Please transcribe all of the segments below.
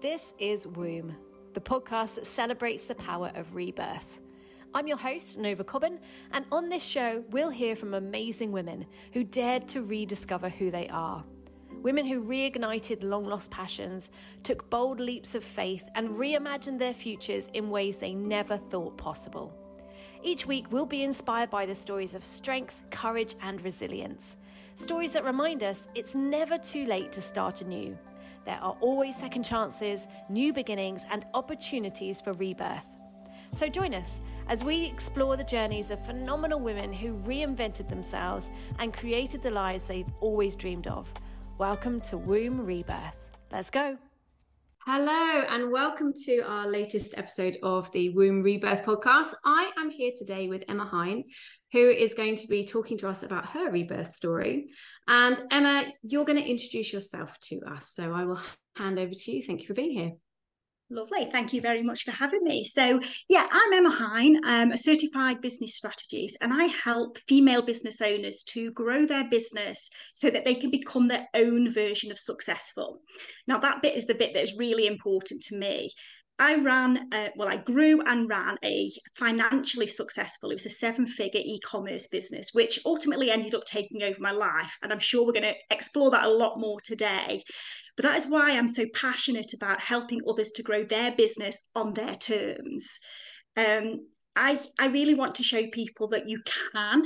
This is Womb, the podcast that celebrates the power of rebirth. I'm your host, Nova Cobban, and on this show, we'll hear from amazing women who dared to rediscover who they are. Women who reignited long lost passions, took bold leaps of faith, and reimagined their futures in ways they never thought possible. Each week, we'll be inspired by the stories of strength, courage, and resilience. Stories that remind us it's never too late to start anew. There are always second chances, new beginnings, and opportunities for rebirth. So join us as we explore the journeys of phenomenal women who reinvented themselves and created the lives they've always dreamed of. Welcome to Womb Rebirth. Let's go. Hello, and welcome to our latest episode of the Womb Rebirth podcast. I am here today with Emma Hine, who is going to be talking to us about her rebirth story. And Emma, you're going to introduce yourself to us. So I will hand over to you. Thank you for being here. Lovely. Thank you very much for having me. So, yeah, I'm Emma Hine. I'm a certified business strategist, and I help female business owners to grow their business so that they can become their own version of successful. Now, that bit is the bit that is really important to me. I ran, uh, well, I grew and ran a financially successful, it was a seven figure e commerce business, which ultimately ended up taking over my life. And I'm sure we're going to explore that a lot more today. But that is why I'm so passionate about helping others to grow their business on their terms. Um, I, I really want to show people that you can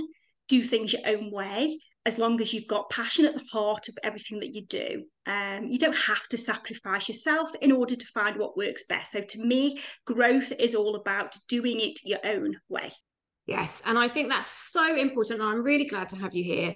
do things your own way as long as you've got passion at the heart of everything that you do. Um, you don't have to sacrifice yourself in order to find what works best. So, to me, growth is all about doing it your own way. Yes. And I think that's so important. And I'm really glad to have you here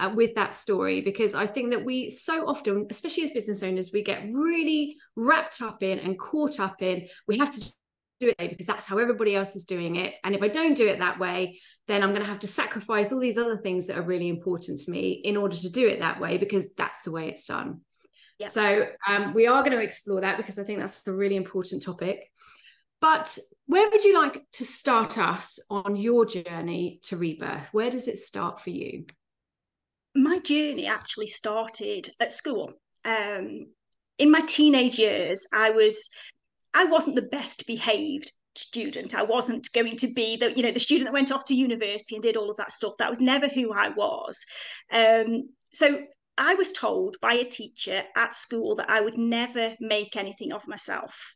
uh, with that story because I think that we so often, especially as business owners, we get really wrapped up in and caught up in we have to do it because that's how everybody else is doing it. And if I don't do it that way, then I'm going to have to sacrifice all these other things that are really important to me in order to do it that way because that's the way it's done. So um, we are going to explore that because I think that's a really important topic. But where would you like to start us on your journey to rebirth? Where does it start for you? My journey actually started at school. Um, in my teenage years, I was I wasn't the best behaved student. I wasn't going to be the you know the student that went off to university and did all of that stuff. That was never who I was. Um, so I was told by a teacher at school that I would never make anything of myself.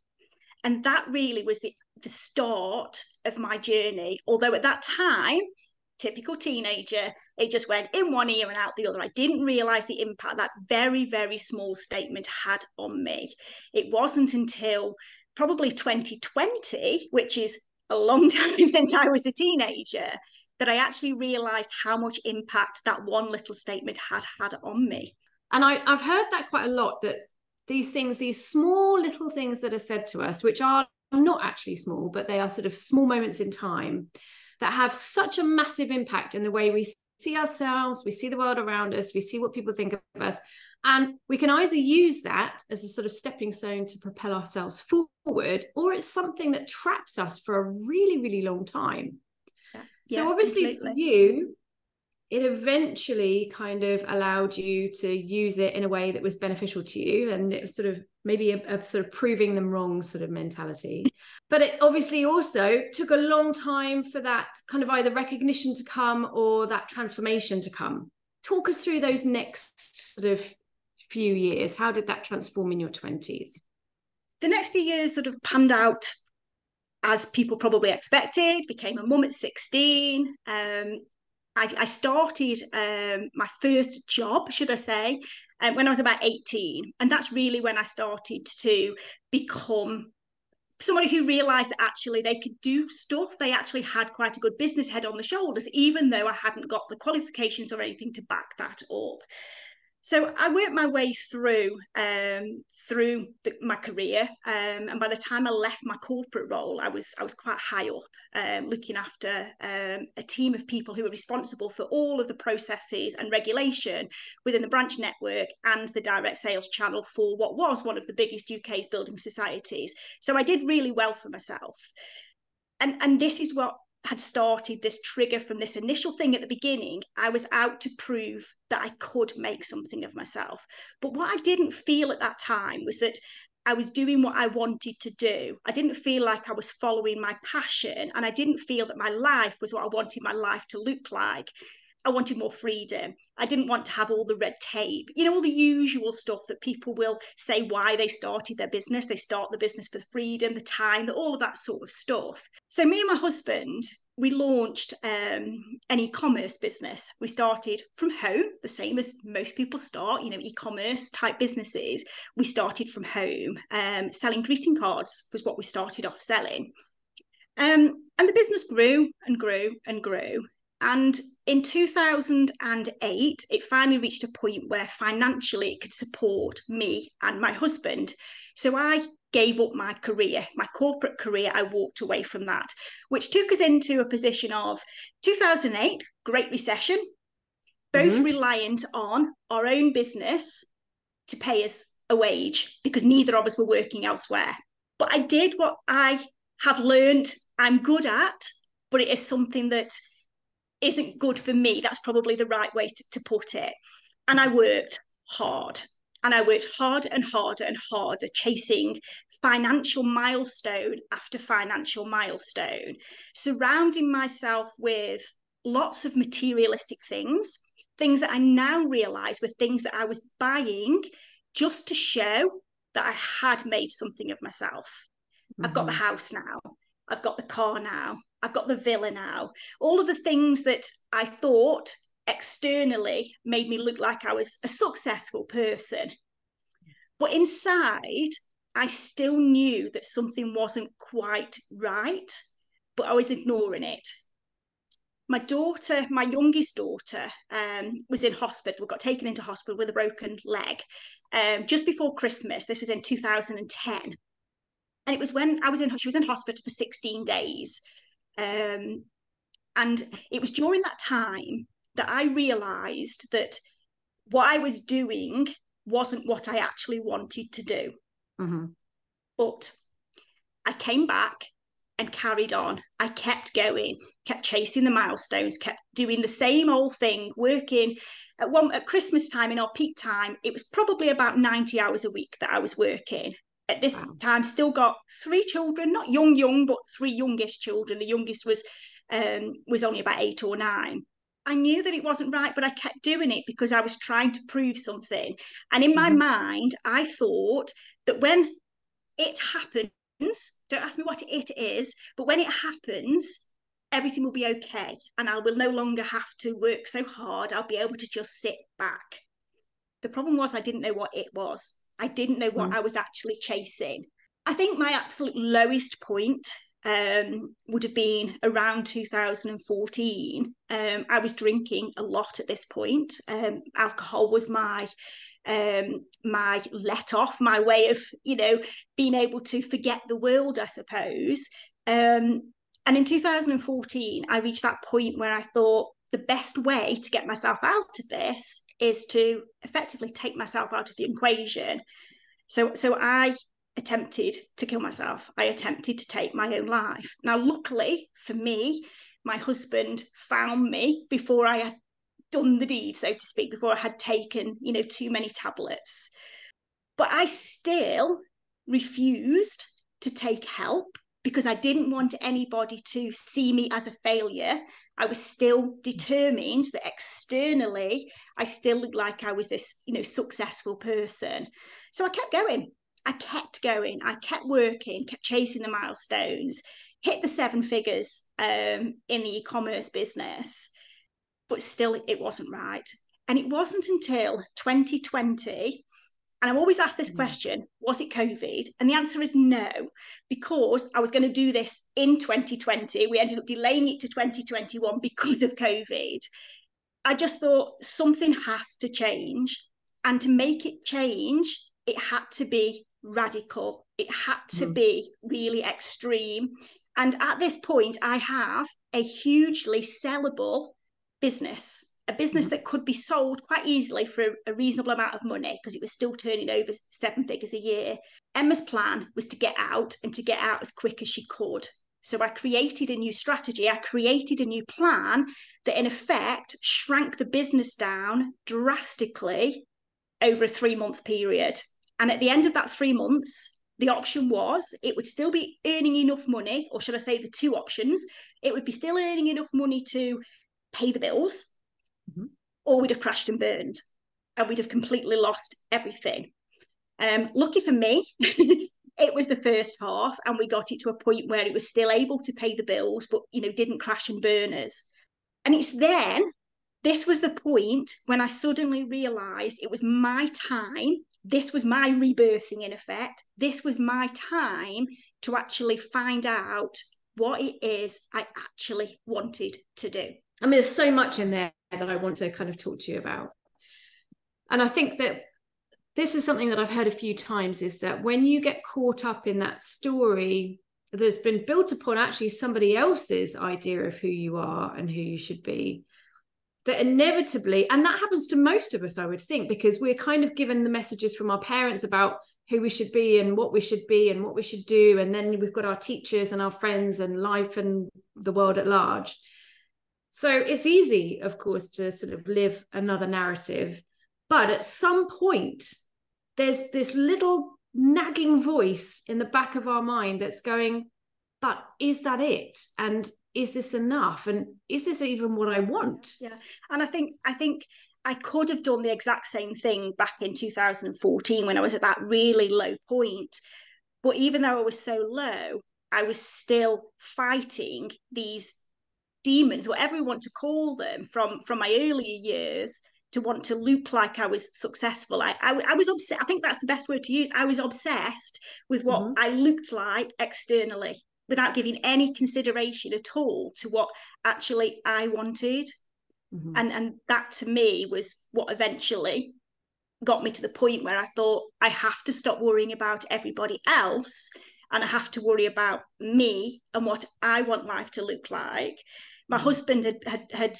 And that really was the, the start of my journey. Although at that time, typical teenager, it just went in one ear and out the other. I didn't realize the impact that very, very small statement had on me. It wasn't until probably 2020, which is a long time since I was a teenager, that I actually realized how much impact that one little statement had had on me. And I, I've heard that quite a lot that these things, these small little things that are said to us, which are not actually small, but they are sort of small moments in time that have such a massive impact in the way we see ourselves, we see the world around us, we see what people think of us. And we can either use that as a sort of stepping stone to propel ourselves forward, or it's something that traps us for a really, really long time. Yeah, so, obviously, completely. for you, it eventually kind of allowed you to use it in a way that was beneficial to you and it was sort of maybe a, a, sort of proving them wrong sort of mentality. But it obviously also took a long time for that kind of either recognition to come or that transformation to come. Talk us through those next sort of few years. How did that transform in your 20s the next few years sort of panned out as people probably expected. Became a mum at 16 um, I, I started um, my first job, should I say, um, when I was about 18. And that's really when I started to become somebody who realized that actually they could do stuff. They actually had quite a good business head on the shoulders, even though I hadn't got the qualifications or anything to back that up so I worked my way through um, through the, my career, um, and by the time I left my corporate role, I was I was quite high up, um, looking after um, a team of people who were responsible for all of the processes and regulation within the branch network and the direct sales channel for what was one of the biggest UK's building societies. So I did really well for myself, and and this is what had started this trigger from this initial thing at the beginning, I was out to prove that I could make something of myself. But what I didn't feel at that time was that I was doing what I wanted to do. I didn't feel like I was following my passion and I didn't feel that my life was what I wanted my life to look like. I wanted more freedom. I didn't want to have all the red tape, you know, all the usual stuff that people will say why they started their business. They start the business for the freedom, the time, all of that sort of stuff. So, me and my husband, we launched um, an e commerce business. We started from home, the same as most people start, you know, e commerce type businesses. We started from home. Um, selling greeting cards was what we started off selling. Um, and the business grew and grew and grew. And in 2008, it finally reached a point where financially it could support me and my husband. So I gave up my career, my corporate career. I walked away from that, which took us into a position of 2008, Great Recession, both mm-hmm. reliant on our own business to pay us a wage because neither of us were working elsewhere. But I did what I have learned I'm good at, but it is something that isn't good for me. That's probably the right way to, to put it. And I worked hard. And I worked harder and harder and harder, chasing financial milestone after financial milestone, surrounding myself with lots of materialistic things, things that I now realize were things that I was buying just to show that I had made something of myself. Mm-hmm. I've got the mm-hmm. house now. I've got the car now. I've got the villa now. All of the things that I thought externally made me look like I was a successful person. But inside, I still knew that something wasn't quite right, but I was ignoring it. My daughter, my youngest daughter, um, was in hospital, got taken into hospital with a broken leg um, just before Christmas. This was in 2010. And it was when I was in, she was in hospital for 16 days. Um, and it was during that time that I realized that what I was doing wasn't what I actually wanted to do. Mm-hmm. But I came back and carried on. I kept going, kept chasing the milestones, kept doing the same old thing, working at one at Christmas time in our peak time. It was probably about 90 hours a week that I was working at this time still got three children not young young but three youngest children. The youngest was um was only about eight or nine. I knew that it wasn't right but i kept doing it because i was trying to prove something. And in my mm-hmm. mind i thought that when it happens don't ask me what it is but when it happens everything will be okay and i will no longer have to work so hard. I'll be able to just sit back. The problem was i didn't know what it was I didn't know what mm. I was actually chasing. I think my absolute lowest point um, would have been around 2014. Um, I was drinking a lot at this point. Um, alcohol was my um, my let off, my way of you know being able to forget the world, I suppose. Um, and in 2014, I reached that point where I thought the best way to get myself out of this is to effectively take myself out of the equation. So, so I attempted to kill myself. I attempted to take my own life. Now, luckily for me, my husband found me before I had done the deed, so to speak, before I had taken, you know, too many tablets. But I still refused to take help because I didn't want anybody to see me as a failure. I was still determined that externally I still looked like I was this, you know, successful person. So I kept going. I kept going. I kept working, kept chasing the milestones, hit the seven figures um, in the e-commerce business, but still it wasn't right. And it wasn't until 2020 and I'm always asked this mm. question was it COVID? And the answer is no, because I was going to do this in 2020. We ended up delaying it to 2021 because of COVID. I just thought something has to change. And to make it change, it had to be radical, it had to mm. be really extreme. And at this point, I have a hugely sellable business a business mm-hmm. that could be sold quite easily for a reasonable amount of money because it was still turning over seven figures a year. Emma's plan was to get out and to get out as quick as she could. So I created a new strategy. I created a new plan that, in effect, shrank the business down drastically over a three month period. And at the end of that three months, the option was it would still be earning enough money, or should I say the two options? It would be still earning enough money to pay the bills, mm-hmm. or we'd have crashed and burned and we'd have completely lost everything. Um, lucky for me, it was the first half, and we got it to a point where it was still able to pay the bills, but you know, didn't crash and burn us. And it's then this was the point when I suddenly realized it was my time. This was my rebirthing, in effect. This was my time to actually find out what it is I actually wanted to do. I mean, there's so much in there that I want to kind of talk to you about. And I think that this is something that I've heard a few times is that when you get caught up in that story that's been built upon actually somebody else's idea of who you are and who you should be, that inevitably, and that happens to most of us, I would think, because we're kind of given the messages from our parents about who we should be and what we should be and what we should do. And then we've got our teachers and our friends and life and the world at large. So it's easy, of course, to sort of live another narrative. But at some point, there's this little nagging voice in the back of our mind that's going, but is that it? And is this enough? And is this even what I want? Yeah. And I think, I think I could have done the exact same thing back in 2014 when I was at that really low point. But even though I was so low, I was still fighting these demons, whatever you want to call them, from from my earlier years to want to look like I was successful. I, I, I was obsessed. I think that's the best word to use. I was obsessed with what mm-hmm. I looked like externally without giving any consideration at all to what actually I wanted. Mm-hmm. And, and that to me was what eventually got me to the point where I thought I have to stop worrying about everybody else and I have to worry about me and what I want life to look like. My mm-hmm. husband had, had, had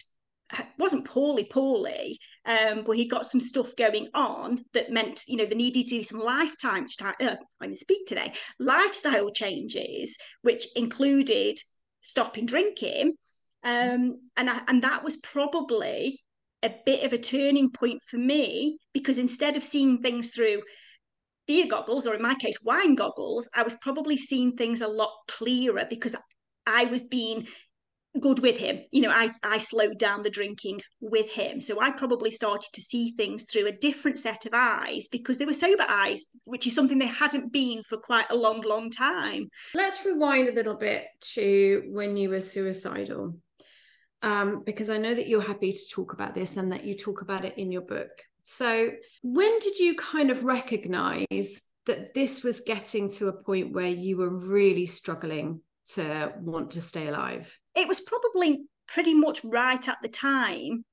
wasn't poorly poorly um, but he got some stuff going on that meant you know there needed to do some lifetime uh, i speak today lifestyle changes which included stopping drinking um, and I, and that was probably a bit of a turning point for me because instead of seeing things through beer goggles or in my case wine goggles i was probably seeing things a lot clearer because I was being good with him. You know, I, I slowed down the drinking with him. So I probably started to see things through a different set of eyes because they were sober eyes, which is something they hadn't been for quite a long, long time. Let's rewind a little bit to when you were suicidal. Um, because I know that you're happy to talk about this and that you talk about it in your book. So, when did you kind of recognize that this was getting to a point where you were really struggling to want to stay alive? It was probably pretty much right at the time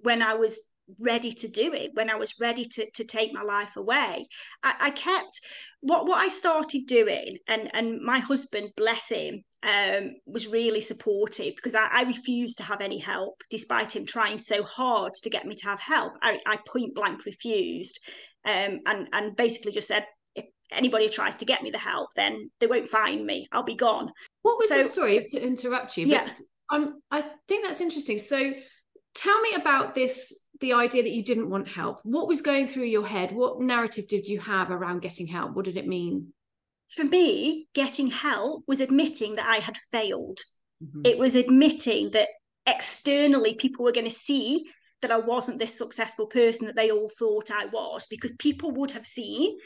when I was ready to do it when i was ready to, to take my life away. I, I kept what what i started doing and and my husband bless him um, was really supportive because I, I, refused to have any help despite him trying so hard to get me to have help. I, I point blank refused um, and and basically just said anybody tries to get me the help, then they won't find me. I'll be gone. What was so, it? Sorry to interrupt you. Yeah. I'm, I think that's interesting. So tell me about this the idea that you didn't want help. What was going through your head? What narrative did you have around getting help? What did it mean? For me, getting help was admitting that I had failed. Mm-hmm. It was admitting that externally people were going to see that I wasn't this successful person that they all thought I was because people would have seen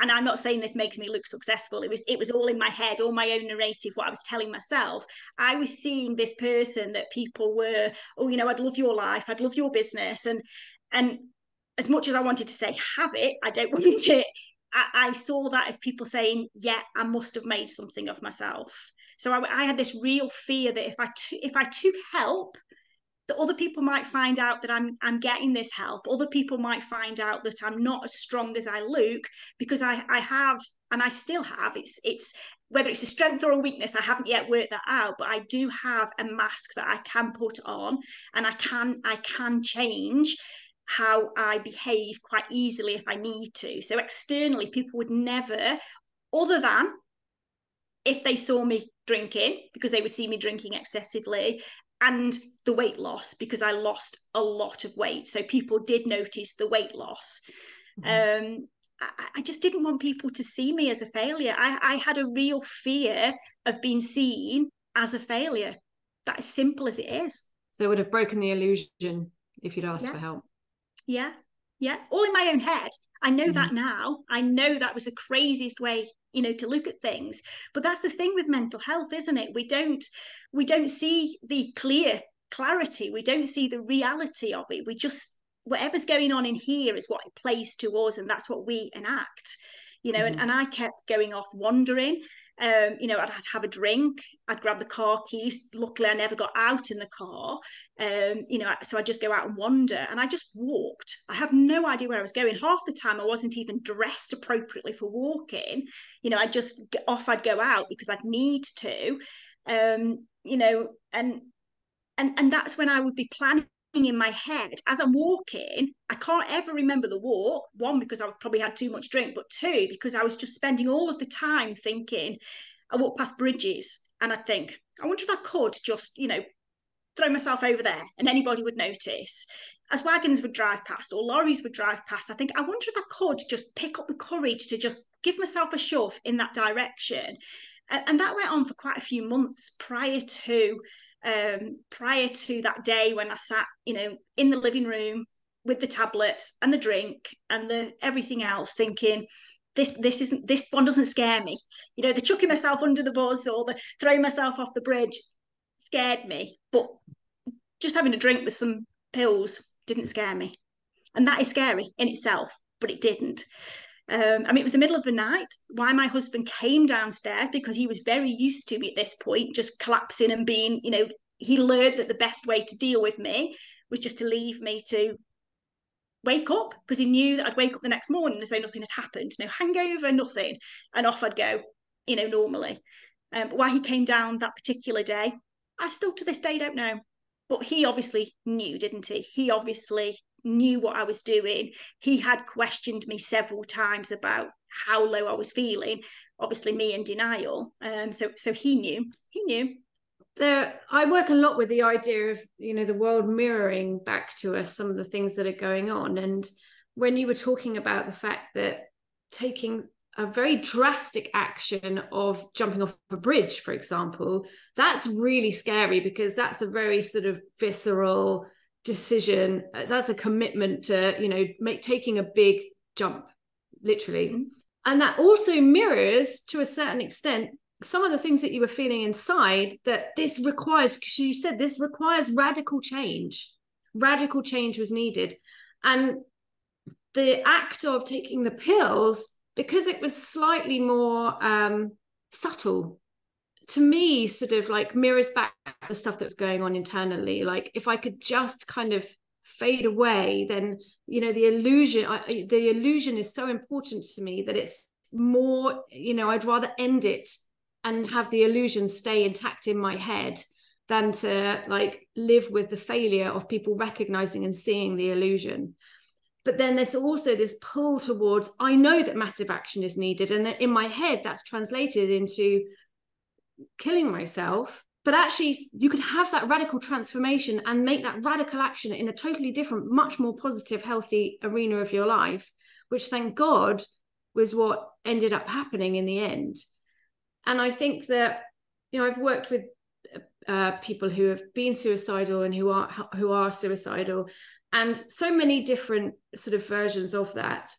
and i'm not saying this makes me look successful. It was it was all in my head all my own narrative what i was telling myself. I was seeing this person that people were oh you know i'd love your life. I'd love your business. And and as much as i wanted to say have it i don't want it. I, I saw that as people saying yeah i must have made something of myself. So I, I had this real fear that if I if I took help, that other people might find out that I'm I'm getting this help. Other people might find out that I'm not as strong as I look because I I have and I still have. It's it's whether it's a strength or a weakness, I haven't yet worked that out, but I do have a mask that I can put on and I can I can change how I behave quite easily if I need to. So externally, people would never, other than if they saw me drinking, because they would see me drinking excessively, and the weight loss because I lost a lot of weight. So people did notice the weight loss. Mm-hmm. Um, I, I just didn't want people to see me as a failure. I, I had a real fear of being seen as a failure. That is simple as it is. So it would have broken the illusion if you'd asked yeah. for help. Yeah. Yeah. All in my own head. I know mm-hmm. that now. I know that was the craziest way you know to look at things but that's the thing with mental health isn't it we don't we don't see the clear clarity we don't see the reality of it we just whatever's going on in here is what it plays to us and that's what we enact you know mm-hmm. and, and i kept going off wandering um, you know, I'd, I'd, have a drink, I'd grab the car keys. Luckily, I never got out in the car. Um, you know, so I'd just go out and wander, and I just walked. I have no idea where I was going. Half the time, I wasn't even dressed appropriately for walking. You know, I just off I'd go out because I'd need to. Um, you know, and and and that's when I would be planning in my head as I'm walking. I can't ever remember the walk. One, because I've probably had too much drink, but two, because I was just spending all of the time thinking. I walk past bridges and I'd think, I wonder if I could just, you know, throw myself over there and anybody would notice. As wagons would drive past or lorries would drive past, I think, I wonder if I could just pick up the courage to just give myself a shove in that direction. And, and that went on for quite a few months prior to um, prior to that day when I sat, you know, in the living room with the tablets and the drink and the everything else, thinking, this this isn't this one doesn't scare me. You know, the chucking myself under the bus or the throwing myself off the bridge scared me, but just having a drink with some pills didn't scare me. And that is scary in itself, but it didn't. Um, I mean, it was the middle of the night. Why my husband came downstairs because he was very used to me at this point, just collapsing and being, you know, he learned that the best way to deal with me was just to leave me to wake up because he knew that I'd wake up the next morning as though nothing had happened, no hangover, nothing, and off I'd go, you know, normally. Um, but why he came down that particular day, I still to this day don't know. But he obviously knew, didn't he? He obviously knew what I was doing. He had questioned me several times about how low I was feeling. Obviously, me in denial. Um, so so he knew. He knew. There, I work a lot with the idea of you know the world mirroring back to us some of the things that are going on. And when you were talking about the fact that taking a very drastic action of jumping off a bridge, for example, that's really scary because that's a very sort of visceral decision that's a commitment to you know make taking a big jump literally. Mm-hmm. and that also mirrors to a certain extent some of the things that you were feeling inside that this requires because you said this requires radical change. Radical change was needed. And the act of taking the pills because it was slightly more um, subtle to me sort of like mirrors back the stuff that's going on internally. Like if i could just kind of fade away then you know the illusion I, the illusion is so important to me that it's more you know i'd rather end it and have the illusion stay intact in my head than to like live with the failure of people recognizing and seeing the illusion. But then there's also this pull towards i know that massive action is needed and in my head that's translated into killing myself but actually you could have that radical transformation and make that radical action in a totally different much more positive healthy arena of your life which thank god was what ended up happening in the end. And i think that you know i've worked with uh, people who have been suicidal and who are who are suicidal and so many different sort of versions of that.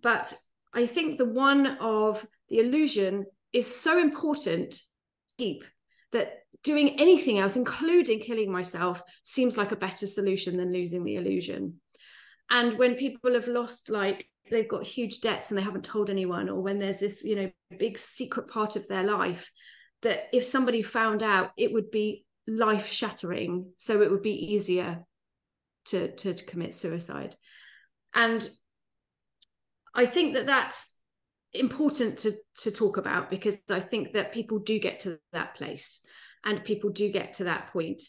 But i think the one of the illusion is so important that doing anything else, including killing myself, seems like a better solution than losing the illusion. And when people have lost, like, they've got huge debts and they haven't told anyone, or when there's this, you know, big secret part of their life that if somebody found out, it would be life shattering. So it would be easier to, to commit suicide. And I think that that's important to to talk about because I think that people do get to that place and people do get to that point.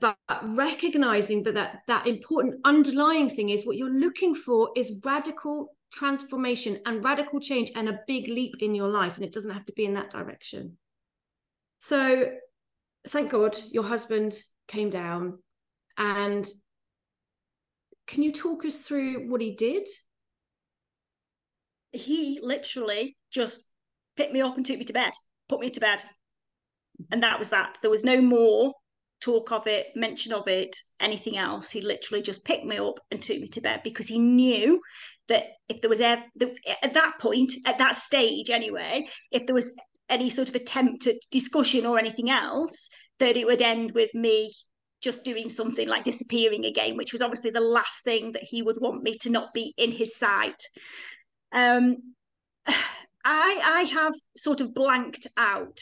But recognizing that that, that important underlying thing is what you're looking for is radical transformation and radical change and a big leap in your life and it doesn't have to be in that direction. So thank god your husband came down. And can you talk us through what he did he literally just picked me up and took me to bed, put me to bed. And that was that. There was no more talk of it, mention of it, anything else. He literally just picked me up and took me to bed because he knew that if there was ever, at that point, at that stage anyway, if there was any sort of attempt at discussion or anything else, that it would end with me just doing something like disappearing again, which was obviously the last thing that he would want me to not be in his sight. Um, I I have sort of blanked out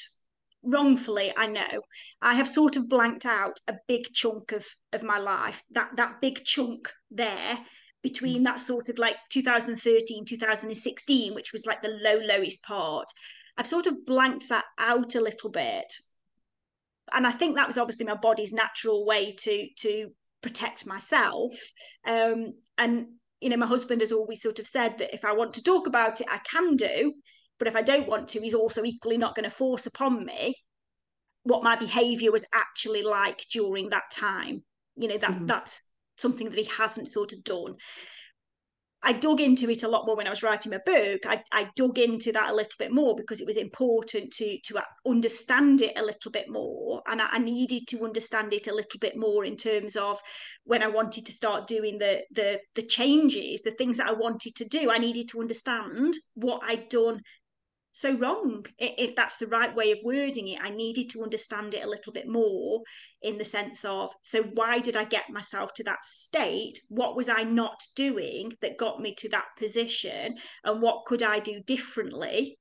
wrongfully i know. I have sort of blanked out a big chunk of of my life that that big chunk there between that sort of like 2013 2016 which was like the low lowest part. I've sort of blanked that out a little bit. And I think that was obviously my body's natural way to to protect myself. Um, and you know, my husband has always sort of said that if I want to talk about it, I can do, but if I don't want to, he's also equally not going to force upon me what my behaviour was actually like during that time. You know, that mm-hmm. that's something that he hasn't sort of done. I dug into it a lot more when I was writing my book. I, I dug into that a little bit more because it was important to to understand it a little bit more, and I, I, needed to understand it a little bit more in terms of when I wanted to start doing the the the changes, the things that I wanted to do. I needed to understand what I'd done so wrong. If that's the right way of wording it i needed to understand it a little bit more in the sense of so why did i get myself to that state? What was i not doing that got me to that position? And what could i do differently?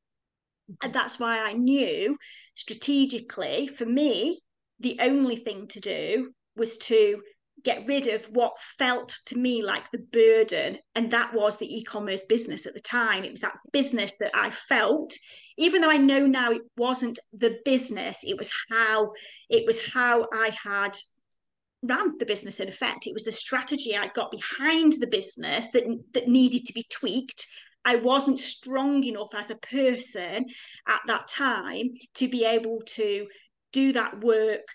And that's why i knew strategically for me the only thing to do was to get rid of what felt to me like the burden and that was the e-commerce business at the time. It was that business that i felt even though i know now it wasn't the business it was how it was how i had ran the business in effect. It was the strategy i got behind the business that that needed to be tweaked. I wasn't strong enough as a person at that time to be able to do that work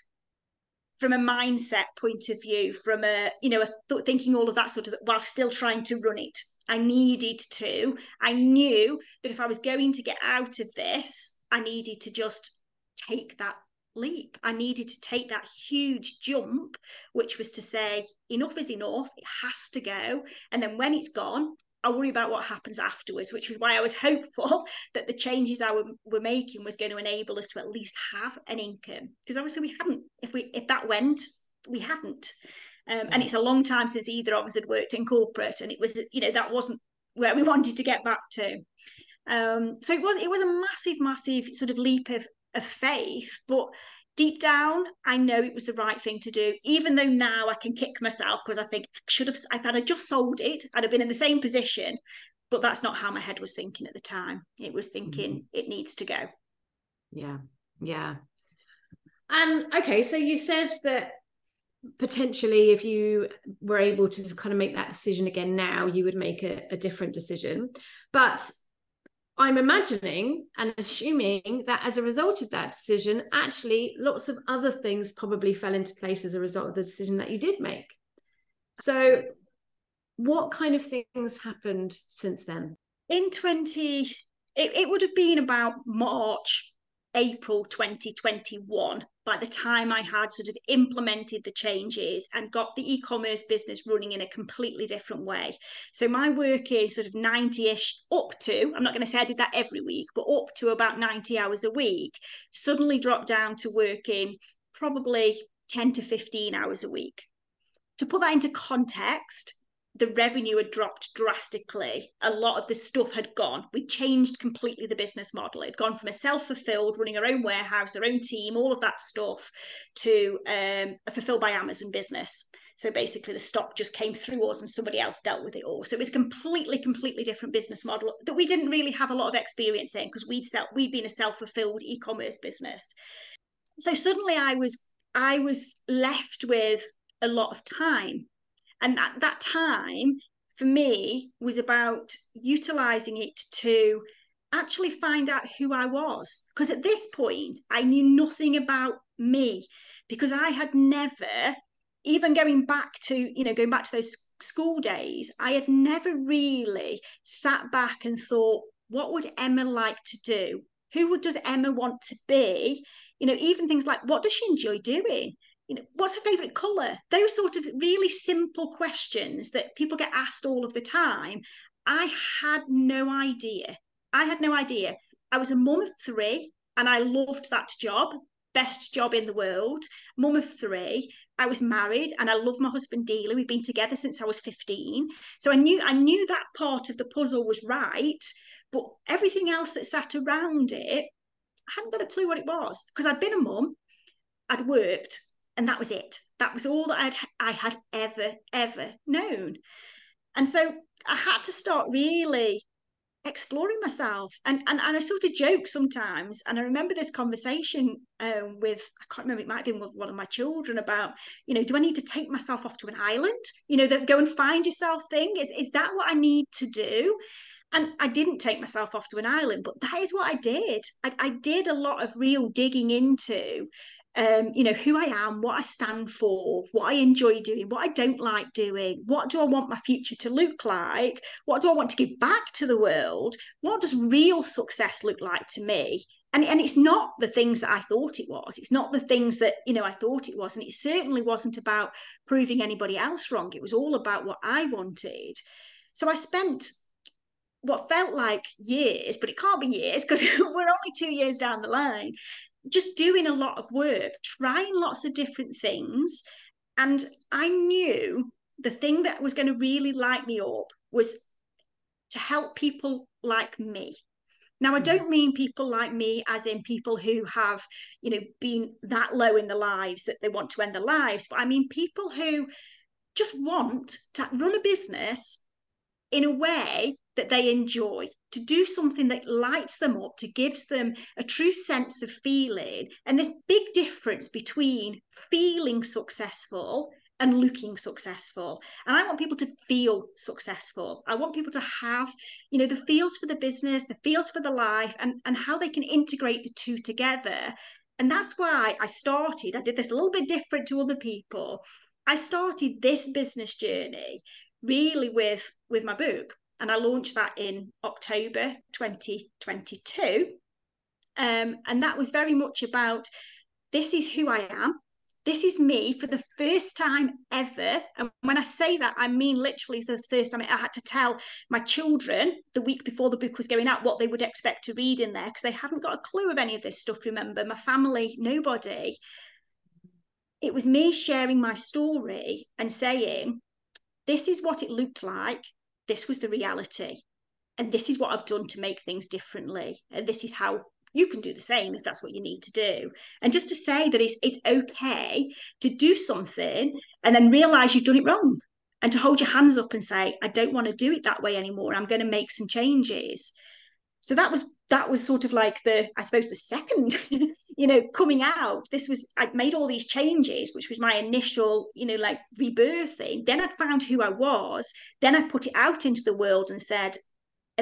from a mindset point of view, from a, you know, a th- thinking all of that sort of, while still trying to run it. I needed to. I knew that if I was going to get out of this, I needed to just take that leap. I needed to take that huge jump, which was to say, enough is enough. It has to go. And then when it's gone, I worry about what happens afterwards, which was why I was hopeful that the changes I were, were making was going to enable us to at least have an income. Because obviously we hadn't. If we if that went, we hadn't. Um, and it's a long time since either of us had worked in corporate, and it was you know that wasn't where we wanted to get back to. Um, so it was it was a massive, massive sort of leap of of faith, but deep down, I know it was the right thing to do, even though now I can kick myself because I think I should have, if I'd just sold it, I'd have been in the same position. But that's not how my head was thinking at the time. It was thinking mm-hmm. it needs to go. Yeah. Yeah. And okay, so you said that potentially if you were able to kind of make that decision again now, you would make a, a different decision. But I'm imagining and assuming that as a result of that decision, actually lots of other things probably fell into place as a result of the decision that you did make. So, what kind of things happened since then? In 20, it, it would have been about March April 2021 by the time I had sort of implemented the changes and got the e-commerce business running in a completely different way. So my work is sort of 90-ish up to, I'm not going to say I did that every week, but up to about 90 hours a week, suddenly dropped down to working probably 10 to 15 hours a week. To put that into context, the revenue had dropped drastically. A lot of the stuff had gone. We changed completely the business model. It had gone from a self-fulfilled, running our own warehouse, our own team, all of that stuff, to um, a fulfilled by Amazon business. So basically, the stock just came through us, and somebody else dealt with it all. So it was completely, completely different business model that we didn't really have a lot of experience in because we'd sell, we'd been a self-fulfilled e-commerce business. So suddenly, I was I was left with a lot of time and that, that time for me was about utilizing it to actually find out who I was. Because at this point, I knew nothing about me because I had never even going back to you know going back to those school days i had never really sat back and thought what would emma like to do? Who does emma want to be? You know even things like what does she enjoy doing you know what's her favorite color those sort of really simple questions that people get asked all of the time i had no idea i had no idea i was a mum of three and i loved that job best job in the world, mum of three. I was married and I love my husband dearly. We've been together since I was 15. So I knew I knew that part of the puzzle was right, but everything else that sat around it, I hadn't got a clue what it was because I'd been a mum, I'd worked, and that was it. That was all that I'd I had ever, ever known. And so I had to start really exploring myself. And, and and I sort of joke sometimes and I remember this conversation um, with I can't remember it might have been with one of my children about you know do I need to take myself off to an island? You know that go and find yourself thing. Is, is that what I need to do? And I didn't take myself off to an island but that is what I did. I, I did a lot of real digging into um, you know, who I am, what I stand for, what I enjoy doing, what I don't like doing, what do I want my future to look like, what do I want to give back to the world, what does real success look like to me? And, and it's not the things that I thought it was. It's not the things that, you know, I thought it was. And it certainly wasn't about proving anybody else wrong. It was all about what I wanted. So I spent what felt like years, but it can't be years because we're only two years down the line, just doing a lot of work, trying lots of different things. And I knew the thing that was going to really light me up was to help people like me. Now, I mm. don't mean people like me as in people who have, you know, been that low in their lives that they want to end their lives, but I mean people who just want to run a business in a way that they enjoy, to do something that lights them up, to gives them a true sense of feeling. And this big difference between feeling successful and looking successful. And I want people to feel successful. I want people to have, you know, the feels for the business, the feels for the life, and, and how they can integrate the two together. And that's why I started. I did this a little bit different to other people. I started this business journey really with with my book and I launched that in October 2022. Um, and that was very much about this is who I am. This is me for the first time ever. And when I say that, I mean literally for the first time. I had to tell my children the week before the book was going out what they would expect to read in there because they hadn't got a clue of any of this stuff. Remember, my family, nobody. It was me sharing my story and saying, This is what it looked like this was the reality and this is what I've done to make things differently. And this is how you can do the same if that's what you need to do. And just to say that it's, it's okay to do something and then realize you've done it wrong and to hold your hands up and say, I don't want to do it that way anymore. I'm going to make some changes. So that was that was sort of like the, I suppose, the second you know, coming out, this was, I'd made all these changes, which was my initial, you know, like rebirthing. Then I'd found who I was. Then I put it out into the world and said,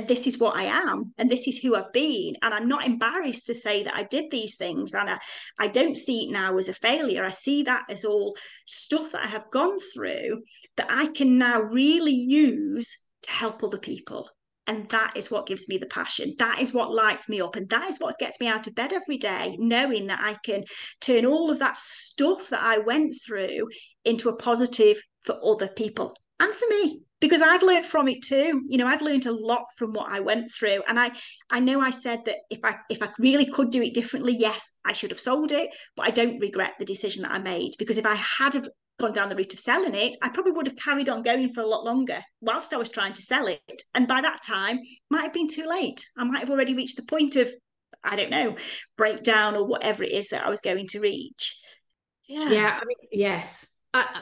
this is what I am and this is who I've been. And I'm not embarrassed to say that I did these things. And I, I don't see it now as a failure. I see that as all stuff that I have gone through that I can now really use to help other people. And that is what gives me the passion. That is what lights me up. And that is what gets me out of bed every day, knowing that I can turn all of that stuff that I went through into a positive for other people and for me because I've learned from it too. You know, I've learned a lot from what I went through. And I I know I said that if I if I really could do it differently, yes, I should have sold it, but I don't regret the decision that I made because if I had have gone down the route of selling it, I probably would have carried on going for a lot longer whilst I was trying to sell it. And by that time, might have been too late. I might have already reached the point of, I don't know, breakdown or whatever it is that I was going to reach. Yeah. Yeah. I mean, yes. I,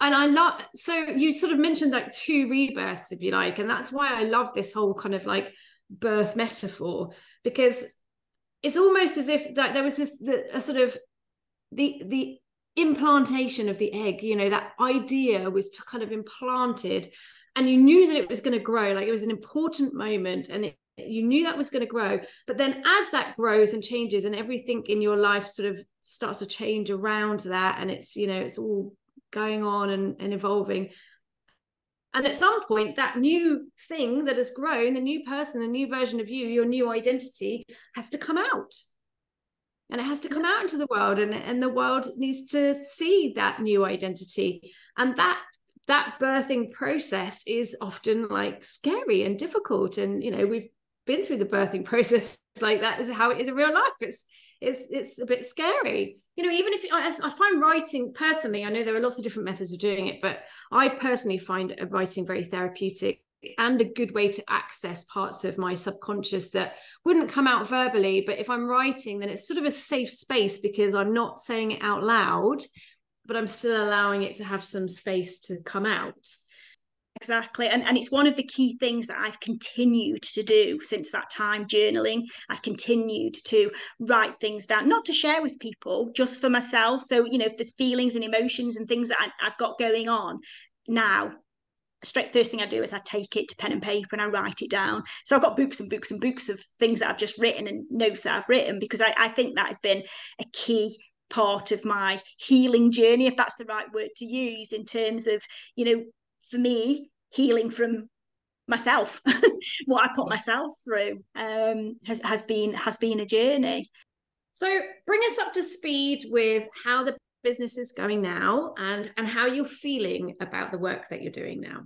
and I love, so you sort of mentioned like two rebirths, if you like. And that's why I love this whole kind of like birth metaphor because it's almost as if that there was this the, a sort of the the implantation of the egg you know that idea was kind of implanted and you knew that it was going to grow like it was an important moment and it, you knew that was going to grow but then as that grows and changes and everything in your life sort of starts to change around that and it's you know it's all going on and, and evolving. And at some point, that new thing that has grown, the new person, the new version of you, your new identity has to come out. And it has to come out into the world, and, and the world needs to see that new identity. And that that birthing process is often like scary and difficult. And you know, we've been through the birthing process like that is how it is in real life. It's it's it's a bit scary you know even if I, I, find writing personally i know there are lots of different methods of doing it but i personally find writing very therapeutic and a good way to access parts of my subconscious that wouldn't come out verbally but if i'm writing then it's sort of a safe space because i'm not saying it out loud but i'm still allowing it to have some space to come out Exactly. And, and it's one of the key things that I've continued to do since that time, journaling. I've continued to write things down, not to share with people, just for myself. So, you know, if there's feelings and emotions and things that I, I've got going on now, straight first thing I do is I take it to pen and paper and I write it down. So I've got books and books and books of things that I've just written and notes that I've written because I, I think that has been a key part of my healing journey, if that's the right word to use, in terms of, you know, for me, healing from myself, what I put myself through, um, has has been has been a journey. So bring us up to speed with how the business is going now and and how you're feeling about the work that you're doing now.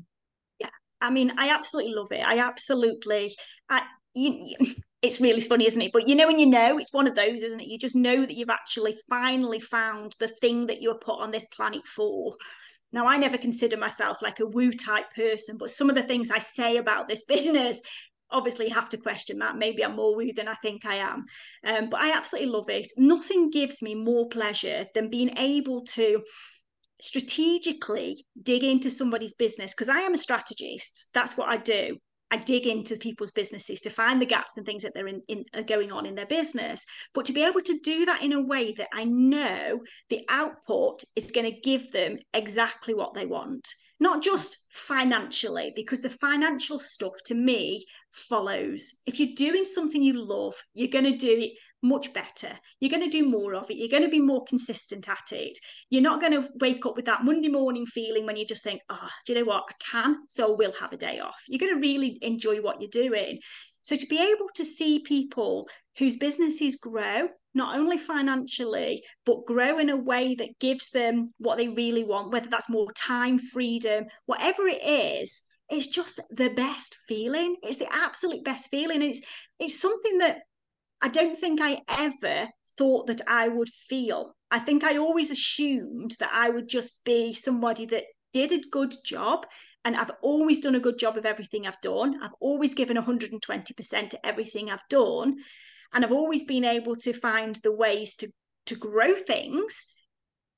Yeah, I mean, I absolutely love it. I absolutely, I you, it's really funny, isn't it? But you know, when you know, it's one of those, isn't it? You just know that you've actually finally found the thing that you were put on this planet for. Now, I never consider myself like a woo type person, but some of the things I say about this business obviously have to question that. Maybe I'm more woo than I think I am. Um, but I absolutely love it. Nothing gives me more pleasure than being able to strategically dig into somebody's business because I am a strategist. That's what I do. I dig into people's businesses to find the gaps and things that they're in, in are going on in their business. But to be able to do that in a way that I know the output is going to give them exactly what they want, not just financially, because the financial stuff to me follows. If you're doing something you love, you're going to do it much better. You're going to do more of it. You're going to be more consistent at it. You're not going to wake up with that Monday morning feeling when you just think, oh, do you know what? I can, so we'll have a day off. You're going to really enjoy what you're doing. So to be able to see people whose businesses grow, not only financially, but grow in a way that gives them what they really want, whether that's more time, freedom, whatever it is, it's just the best feeling. It's the absolute best feeling. It's it's something that I don't think I ever thought that I would feel. I think I always assumed that I would just be somebody that did a good job. And I've always done a good job of everything I've done. I've always given 120% to everything I've done. And I've always been able to find the ways to, to grow things.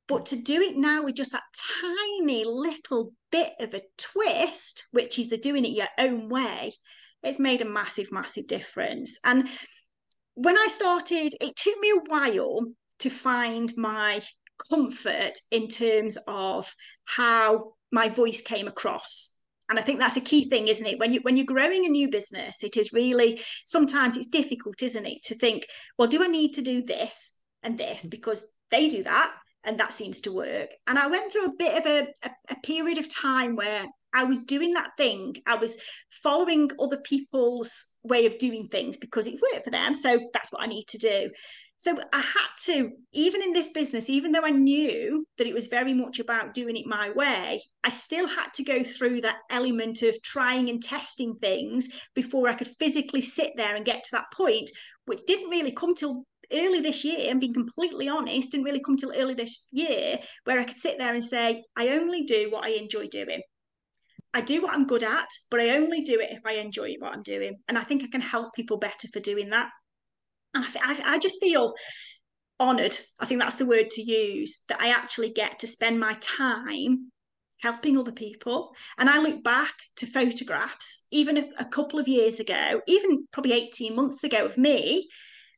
But to do it now with just that tiny little bit of a twist, which is the doing it your own way, it's made a massive, massive difference. And when I started, it took me a while to find my comfort in terms of how my voice came across. And i think that's a key thing isn't it? When you when you're growing a new business it is really sometimes it's difficult isn't it to think well do i need to do this and this? Mm. Because they do that and that seems to work. And i went through a bit of a, a, a period of time where I was doing that thing. I was following other people's way of doing things because it worked for them. So that's what I need to do. So I had to, even in this business, even though I knew that it was very much about doing it my way, I still had to go through that element of trying and testing things before I could physically sit there and get to that point, which didn't really come till early this year, and being completely honest, didn't really come till early this year where I could sit there and say, I only do what I enjoy doing. I do what I'm good at, but I only do it if I enjoy what I'm doing. And I think I can help people better for doing that. And I, I, I just feel honored. I think that's the word to use that I actually get to spend my time helping other people. And I look back to photographs, even a, a couple of years ago, even probably 18 months ago of me,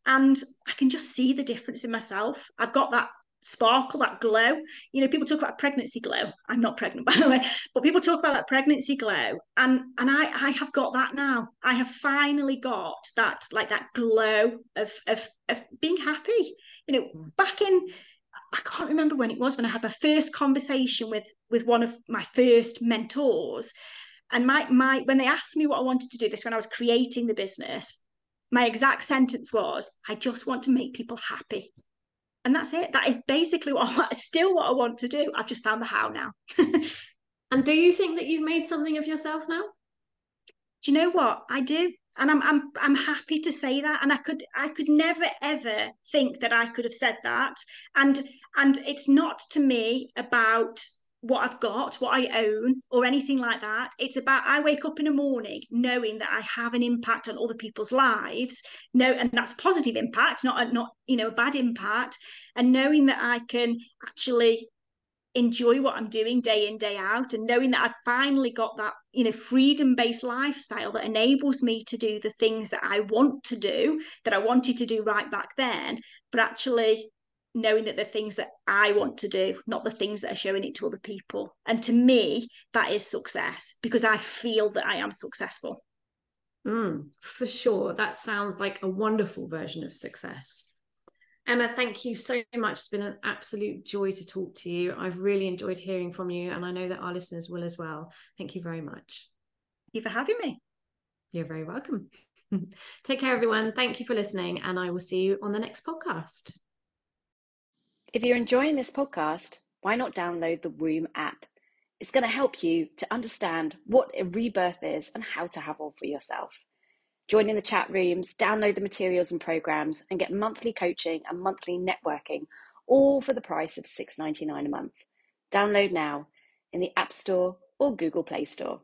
and I can just see the difference in myself. I've got that sparkle, that glow. You know, people talk about pregnancy glow. I'm not pregnant, by the way, but people talk about that pregnancy glow. And and I I have got that now. I have finally got that like that glow of of of being happy. You know, mm. back in I can't remember when it was when I had my first conversation with with one of my first mentors. And my my when they asked me what I wanted to do this when I was creating the business, my exact sentence was, I just want to make people happy. And that's it. That is basically what I still what I want to do. I've just found the how now. Mm. and do you think that you've made something of yourself now? Do you know what? I do and I'm I'm I'm happy to say that and I could I could never ever think that I could have said that and and it's not to me about what I've got what I own or anything like that. It's about I wake up in the morning knowing that I have an impact on other people's lives no and that's positive impact not a, not you know a bad impact and knowing that I can actually enjoy what I'm doing day in, day out, and knowing that I've finally got that, you know, freedom based lifestyle that enables me to do the things that I want to do, that I wanted to do right back then, but actually knowing that the things that I want to do, not the things that are showing it to other people. And to me, that is success because I feel that I am successful. Mm, for sure. That sounds like a wonderful version of success. Emma, thank you so much. It's been an absolute joy to talk to you. I've really enjoyed hearing from you, and I know that our listeners will as well. Thank you very much. Thank you for having me. You're very welcome. Take care, everyone. Thank you for listening, and I will see you on the next podcast. If you're enjoying this podcast, why not download the Womb app? It's going to help you to understand what a rebirth is and how to have one for yourself. Join in the chat rooms, download the materials and programs, and get monthly coaching and monthly networking, all for the price of $6.99 a month. Download now in the App Store or Google Play Store.